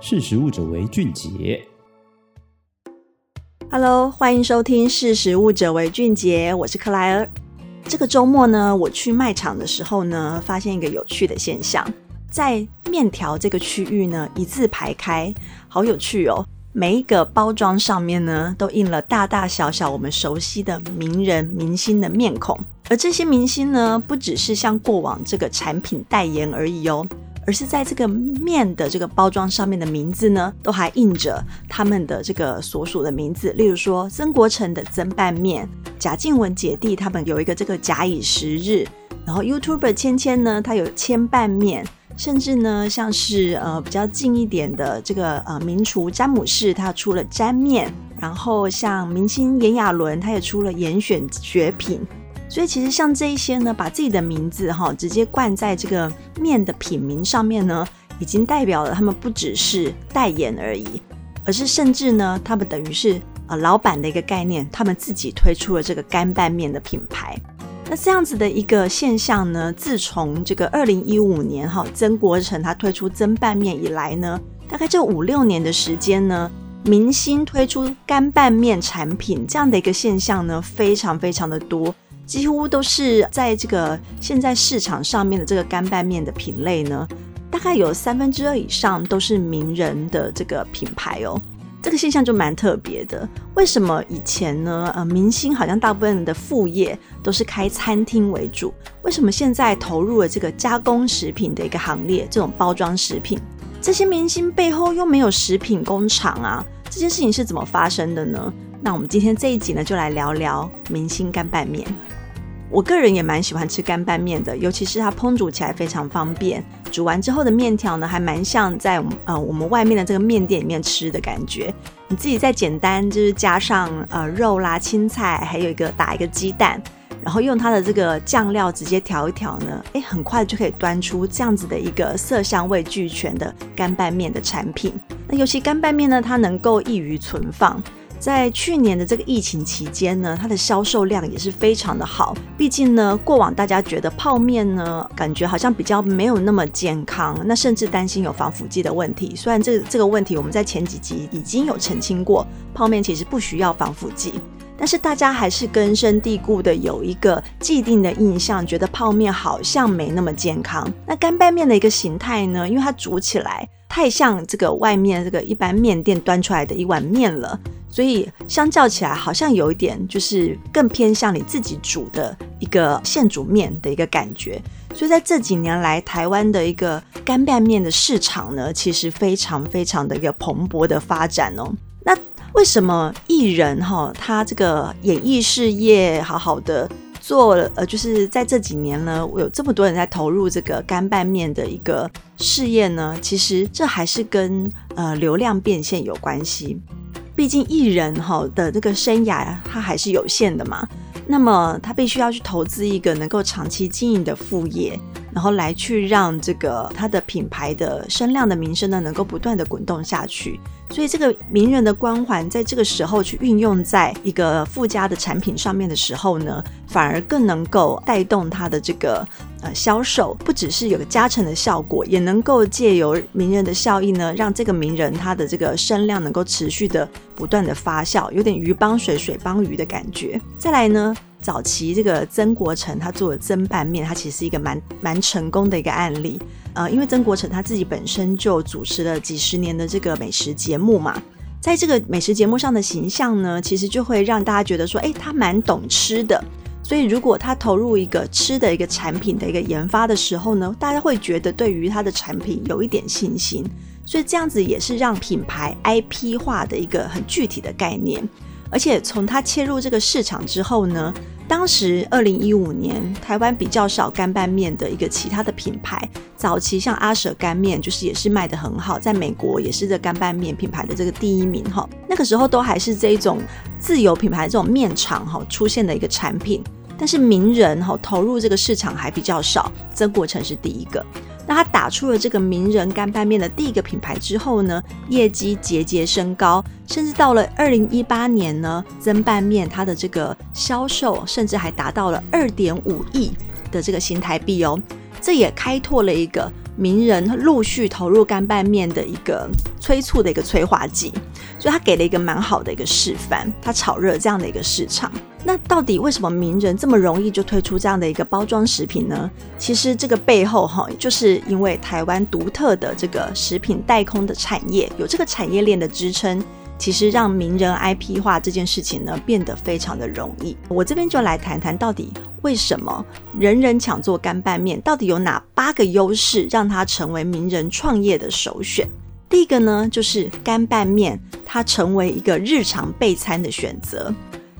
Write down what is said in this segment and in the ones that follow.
识食物者为俊杰。Hello，欢迎收听《识食物者为俊杰》，我是克莱尔。这个周末呢，我去卖场的时候呢，发现一个有趣的现象，在面条这个区域呢，一字排开，好有趣哦。每一个包装上面呢，都印了大大小小我们熟悉的名人明星的面孔，而这些明星呢，不只是像过往这个产品代言而已哦。而是在这个面的这个包装上面的名字呢，都还印着他们的这个所属的名字。例如说，曾国城的曾拌面，贾静雯姐弟他们有一个这个假以时日，然后 YouTuber 芊芊呢，他有千拌面，甚至呢，像是呃比较近一点的这个呃名厨詹姆士，他出了沾面，然后像明星炎亚纶，他也出了严选绝品。所以其实像这一些呢，把自己的名字哈直接冠在这个面的品名上面呢，已经代表了他们不只是代言而已，而是甚至呢，他们等于是呃老板的一个概念，他们自己推出了这个干拌面的品牌。那这样子的一个现象呢，自从这个二零一五年哈曾国城他推出曾拌面以来呢，大概这五六年的时间呢，明星推出干拌面产品这样的一个现象呢，非常非常的多。几乎都是在这个现在市场上面的这个干拌面的品类呢，大概有三分之二以上都是名人的这个品牌哦。这个现象就蛮特别的。为什么以前呢？呃，明星好像大部分的副业都是开餐厅为主，为什么现在投入了这个加工食品的一个行列？这种包装食品，这些明星背后又没有食品工厂啊？这件事情是怎么发生的呢？那我们今天这一集呢，就来聊聊明星干拌面。我个人也蛮喜欢吃干拌面的，尤其是它烹煮起来非常方便，煮完之后的面条呢，还蛮像在呃我们外面的这个面店里面吃的感觉。你自己再简单就是加上呃肉啦、青菜，还有一个打一个鸡蛋，然后用它的这个酱料直接调一调呢，诶，很快就可以端出这样子的一个色香味俱全的干拌面的产品。那尤其干拌面呢，它能够易于存放。在去年的这个疫情期间呢，它的销售量也是非常的好。毕竟呢，过往大家觉得泡面呢，感觉好像比较没有那么健康，那甚至担心有防腐剂的问题。虽然这这个问题我们在前几集已经有澄清过，泡面其实不需要防腐剂，但是大家还是根深蒂固的有一个既定的印象，觉得泡面好像没那么健康。那干拌面的一个形态呢，因为它煮起来太像这个外面这个一般面店端出来的一碗面了。所以相较起来，好像有一点就是更偏向你自己煮的一个现煮面的一个感觉。所以在这几年来，台湾的一个干拌面的市场呢，其实非常非常的一个蓬勃的发展哦。为什么艺人哈，他这个演艺事业好好的做了，呃，就是在这几年呢，有这么多人在投入这个干拌面的一个事业呢？其实这还是跟呃流量变现有关系。毕竟艺人哈的这个生涯，他还是有限的嘛，那么他必须要去投资一个能够长期经营的副业。然后来去让这个他的品牌的声量的名声呢，能够不断的滚动下去。所以这个名人的光环，在这个时候去运用在一个附加的产品上面的时候呢，反而更能够带动它的这个呃销售，不只是有个加成的效果，也能够借由名人的效益呢，让这个名人他的这个声量能够持续的不断的发酵，有点鱼帮水，水帮鱼的感觉。再来呢。早期这个曾国成他做的曾拌面，他其实是一个蛮蛮成功的一个案例。呃，因为曾国成他自己本身就主持了几十年的这个美食节目嘛，在这个美食节目上的形象呢，其实就会让大家觉得说，诶，他蛮懂吃的。所以如果他投入一个吃的一个产品的一个研发的时候呢，大家会觉得对于他的产品有一点信心。所以这样子也是让品牌 IP 化的一个很具体的概念。而且从他切入这个市场之后呢，当时二零一五年台湾比较少干拌面的一个其他的品牌，早期像阿舍干面就是也是卖得很好，在美国也是这干拌面品牌的这个第一名哈。那个时候都还是这一种自有品牌这种面厂哈出现的一个产品，但是名人哈投入这个市场还比较少，曾国成是第一个。那他打出了这个名人干拌面的第一个品牌之后呢，业绩节节升高，甚至到了二零一八年呢，蒸拌面它的这个销售甚至还达到了二点五亿的这个新台币哦，这也开拓了一个名人陆续投入干拌面的一个催促的一个催化剂，所以他给了一个蛮好的一个示范，他炒热这样的一个市场。那到底为什么名人这么容易就推出这样的一个包装食品呢？其实这个背后哈，就是因为台湾独特的这个食品代工的产业，有这个产业链的支撑。其实让名人 IP 化这件事情呢，变得非常的容易。我这边就来谈谈，到底为什么人人抢做干拌面？到底有哪八个优势让它成为名人创业的首选？第一个呢，就是干拌面它成为一个日常备餐的选择。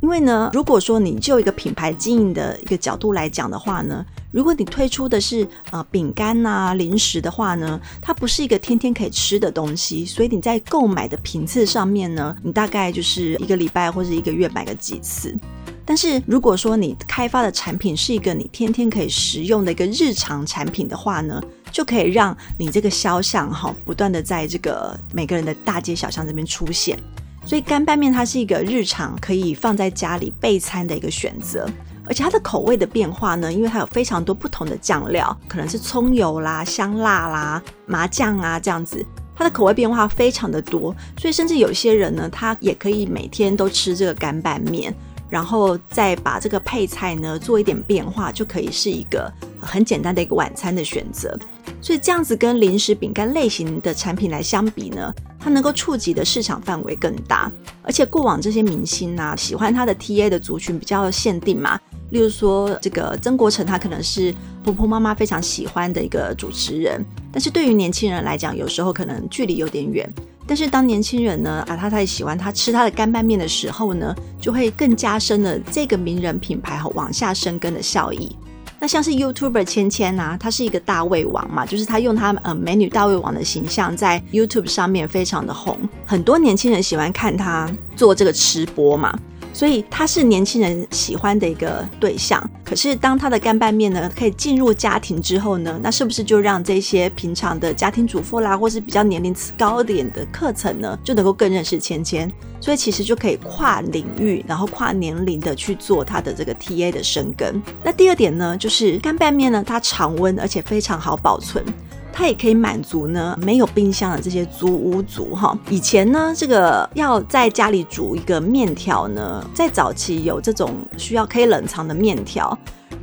因为呢，如果说你就一个品牌经营的一个角度来讲的话呢。如果你推出的是呃饼干呐、零食的话呢，它不是一个天天可以吃的东西，所以你在购买的频次上面呢，你大概就是一个礼拜或者一个月买个几次。但是如果说你开发的产品是一个你天天可以食用的一个日常产品的话呢，就可以让你这个肖像哈不断的在这个每个人的大街小巷这边出现。所以干拌面它是一个日常可以放在家里备餐的一个选择。而且它的口味的变化呢，因为它有非常多不同的酱料，可能是葱油啦、香辣啦、麻酱啊这样子，它的口味变化非常的多，所以甚至有些人呢，他也可以每天都吃这个干拌面，然后再把这个配菜呢做一点变化，就可以是一个很简单的一个晚餐的选择。所以这样子跟零食饼干类型的产品来相比呢，它能够触及的市场范围更大，而且过往这些明星啊，喜欢它的 TA 的族群比较限定嘛。例如说，这个曾国城他可能是婆婆妈妈非常喜欢的一个主持人，但是对于年轻人来讲，有时候可能距离有点远。但是当年轻人呢，啊，他太喜欢他吃他的干拌面的时候呢，就会更加深了这个名人品牌和往下生根的效益。那像是 YouTuber 芊芊啊，他是一个大胃王嘛，就是他用他呃美女大胃王的形象在 YouTube 上面非常的红，很多年轻人喜欢看他做这个吃播嘛。所以他是年轻人喜欢的一个对象。可是当他的干拌面呢，可以进入家庭之后呢，那是不是就让这些平常的家庭主妇啦，或是比较年龄高一点的课程呢，就能够更认识芊芊？所以其实就可以跨领域，然后跨年龄的去做他的这个 TA 的生根。那第二点呢，就是干拌面呢，它常温，而且非常好保存。它也可以满足呢没有冰箱的这些租屋族哈。以前呢，这个要在家里煮一个面条呢，在早期有这种需要可以冷藏的面条，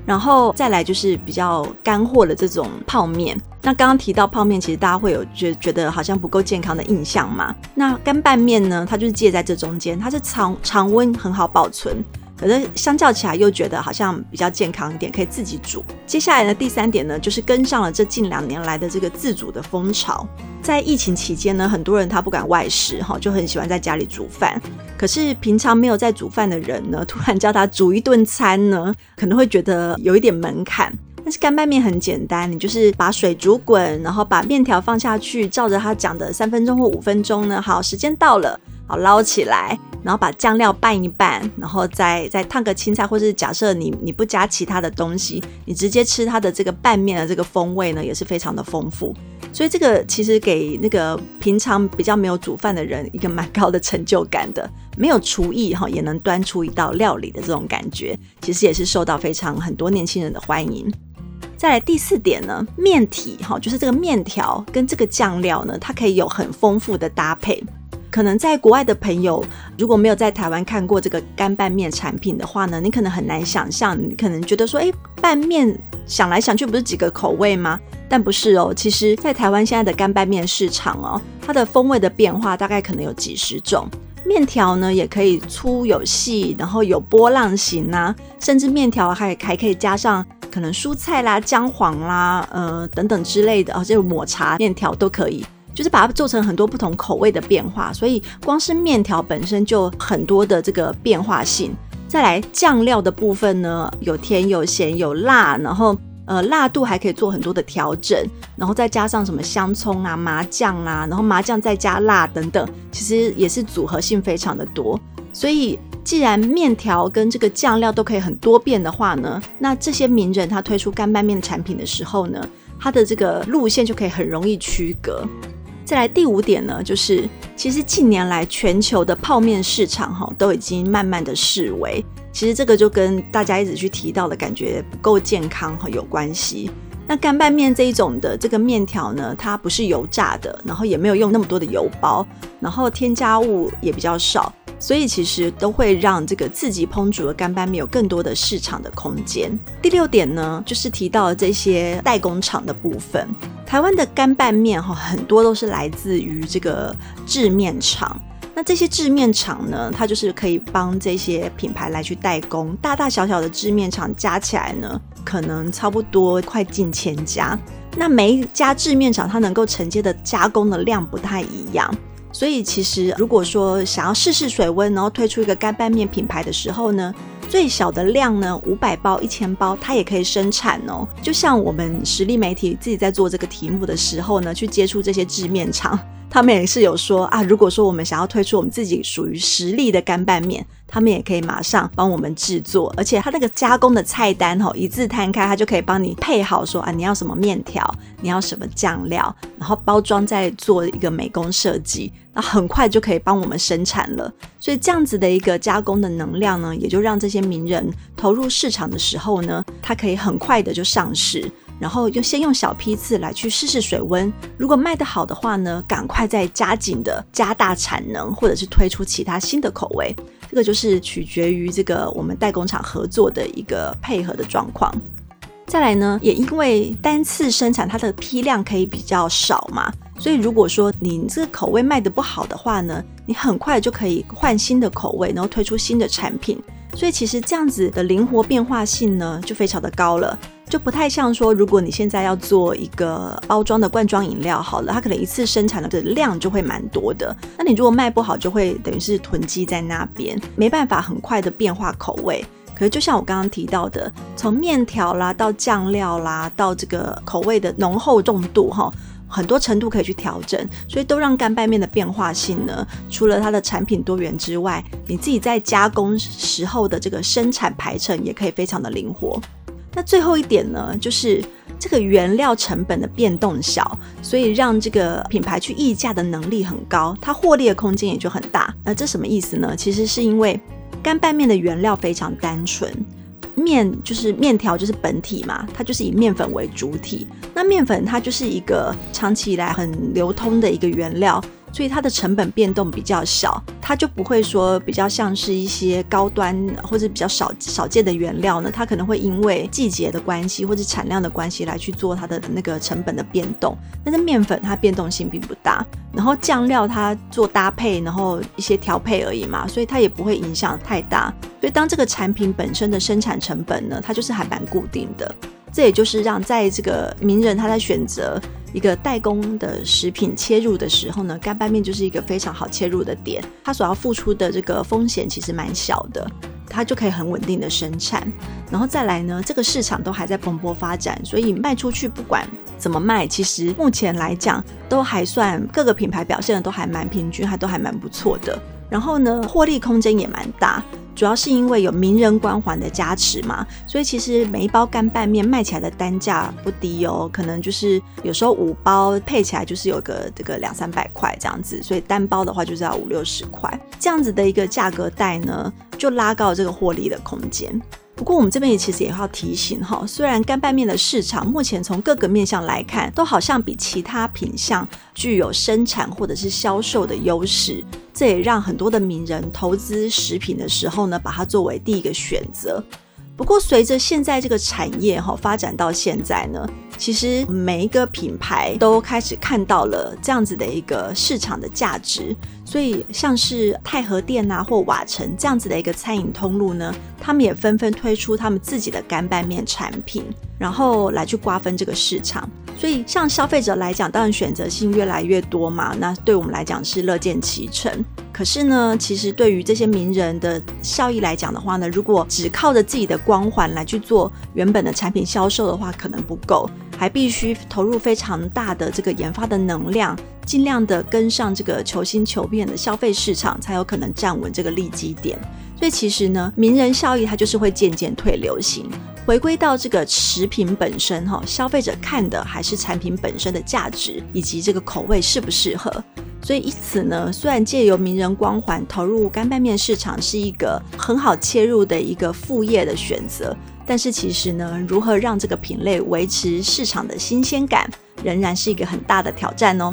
然后再来就是比较干货的这种泡面。那刚刚提到泡面，其实大家会有觉觉得好像不够健康的印象嘛。那干拌面呢，它就是介在这中间，它是常常温很好保存。可是相较起来，又觉得好像比较健康一点，可以自己煮。接下来呢，第三点呢，就是跟上了这近两年来的这个自主的风潮。在疫情期间呢，很多人他不敢外食哈，就很喜欢在家里煮饭。可是平常没有在煮饭的人呢，突然叫他煮一顿餐呢，可能会觉得有一点门槛。但是干拌面很简单，你就是把水煮滚，然后把面条放下去，照着他讲的三分钟或五分钟呢，好，时间到了。好，捞起来，然后把酱料拌一拌，然后再再烫个青菜，或是假设你你不加其他的东西，你直接吃它的这个拌面的这个风味呢，也是非常的丰富。所以这个其实给那个平常比较没有煮饭的人一个蛮高的成就感的，没有厨艺哈也能端出一道料理的这种感觉，其实也是受到非常很多年轻人的欢迎。再来第四点呢，面体哈就是这个面条跟这个酱料呢，它可以有很丰富的搭配。可能在国外的朋友，如果没有在台湾看过这个干拌面产品的话呢，你可能很难想象，你可能觉得说，诶，拌面想来想去不是几个口味吗？但不是哦，其实，在台湾现在的干拌面市场哦，它的风味的变化大概可能有几十种，面条呢也可以粗有细，然后有波浪形啊，甚至面条还还可以加上可能蔬菜啦、姜黄啦，呃等等之类的哦，这种抹茶面条都可以。就是把它做成很多不同口味的变化，所以光是面条本身就很多的这个变化性。再来酱料的部分呢，有甜有咸有辣，然后呃辣度还可以做很多的调整，然后再加上什么香葱啊、麻酱啦、啊，然后麻酱再加辣等等，其实也是组合性非常的多。所以既然面条跟这个酱料都可以很多变的话呢，那这些名人他推出干拌面产品的时候呢，他的这个路线就可以很容易区隔。再来第五点呢，就是其实近年来全球的泡面市场哈都已经慢慢的式微，其实这个就跟大家一直去提到的感觉不够健康哈有关系。那干拌面这一种的这个面条呢，它不是油炸的，然后也没有用那么多的油包，然后添加物也比较少，所以其实都会让这个自己烹煮的干拌面有更多的市场的空间。第六点呢，就是提到这些代工厂的部分，台湾的干拌面哈很多都是来自于这个制面厂。那这些制面厂呢，它就是可以帮这些品牌来去代工，大大小小的制面厂加起来呢，可能差不多快近千家。那每一家制面厂它能够承接的加工的量不太一样，所以其实如果说想要试试水温，然后推出一个干拌面品牌的时候呢，最小的量呢，五百包、一千包，它也可以生产哦。就像我们实力媒体自己在做这个题目的时候呢，去接触这些制面厂。他们也是有说啊，如果说我们想要推出我们自己属于实力的干拌面，他们也可以马上帮我们制作，而且他那个加工的菜单吼，一字摊开，他就可以帮你配好说啊，你要什么面条，你要什么酱料，然后包装再做一个美工设计，那很快就可以帮我们生产了。所以这样子的一个加工的能量呢，也就让这些名人投入市场的时候呢，它可以很快的就上市。然后就先用小批次来去试试水温，如果卖得好的话呢，赶快再加紧的加大产能，或者是推出其他新的口味。这个就是取决于这个我们代工厂合作的一个配合的状况。再来呢，也因为单次生产它的批量可以比较少嘛，所以如果说你这个口味卖得不好的话呢，你很快就可以换新的口味，然后推出新的产品。所以其实这样子的灵活变化性呢，就非常的高了。就不太像说，如果你现在要做一个包装的罐装饮料，好了，它可能一次生产的量就会蛮多的。那你如果卖不好，就会等于是囤积在那边，没办法很快的变化口味。可是就像我刚刚提到的，从面条啦到酱料啦，到这个口味的浓厚重度哈，很多程度可以去调整，所以都让干拌面的变化性呢，除了它的产品多元之外，你自己在加工时候的这个生产排程也可以非常的灵活。那最后一点呢，就是这个原料成本的变动小，所以让这个品牌去议价的能力很高，它获利的空间也就很大。那这什么意思呢？其实是因为干拌面的原料非常单纯，面就是面条就是本体嘛，它就是以面粉为主体。那面粉它就是一个长期以来很流通的一个原料。所以它的成本变动比较小，它就不会说比较像是一些高端或者比较少少见的原料呢，它可能会因为季节的关系或者产量的关系来去做它的那个成本的变动。但是面粉它变动性并不大，然后酱料它做搭配，然后一些调配而已嘛，所以它也不会影响太大。所以当这个产品本身的生产成本呢，它就是还蛮固定的。这也就是让在这个名人他在选择一个代工的食品切入的时候呢，干拌面就是一个非常好切入的点。它所要付出的这个风险其实蛮小的，它就可以很稳定的生产。然后再来呢，这个市场都还在蓬勃发展，所以卖出去不管怎么卖，其实目前来讲都还算各个品牌表现的都还蛮平均，还都还蛮不错的。然后呢，获利空间也蛮大。主要是因为有名人光环的加持嘛，所以其实每一包干拌面卖起来的单价不低哦，可能就是有时候五包配起来就是有个这个两三百块这样子，所以单包的话就是要五六十块，这样子的一个价格带呢，就拉高了这个获利的空间。不过我们这边也其实也要提醒哈，虽然干拌面的市场目前从各个面向来看，都好像比其他品相具有生产或者是销售的优势，这也让很多的名人投资食品的时候呢，把它作为第一个选择。不过随着现在这个产业哈发展到现在呢，其实每一个品牌都开始看到了这样子的一个市场的价值，所以像是太和殿啊或瓦城这样子的一个餐饮通路呢，他们也纷纷推出他们自己的干拌面产品，然后来去瓜分这个市场。所以像消费者来讲，当然选择性越来越多嘛，那对我们来讲是乐见其成。可是呢，其实对于这些名人的效益来讲的话呢，如果只靠着自己的光环来去做原本的产品销售的话，可能不够。还必须投入非常大的这个研发的能量，尽量的跟上这个求新求变的消费市场，才有可能站稳这个利基点。所以其实呢，名人效益它就是会渐渐退流行，回归到这个食品本身哈，消费者看的还是产品本身的价值以及这个口味适不适合。所以，因此呢，虽然借由名人光环投入干拌面市场是一个很好切入的一个副业的选择，但是其实呢，如何让这个品类维持市场的新鲜感，仍然是一个很大的挑战哦。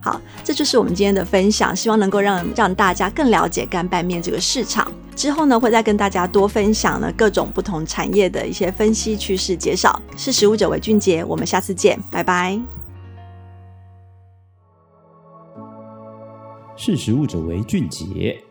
好，这就是我们今天的分享，希望能够让让大家更了解干拌面这个市场。之后呢，会再跟大家多分享呢各种不同产业的一些分析趋势介绍。是食物者为俊杰，我们下次见，拜拜。识时务者为俊杰。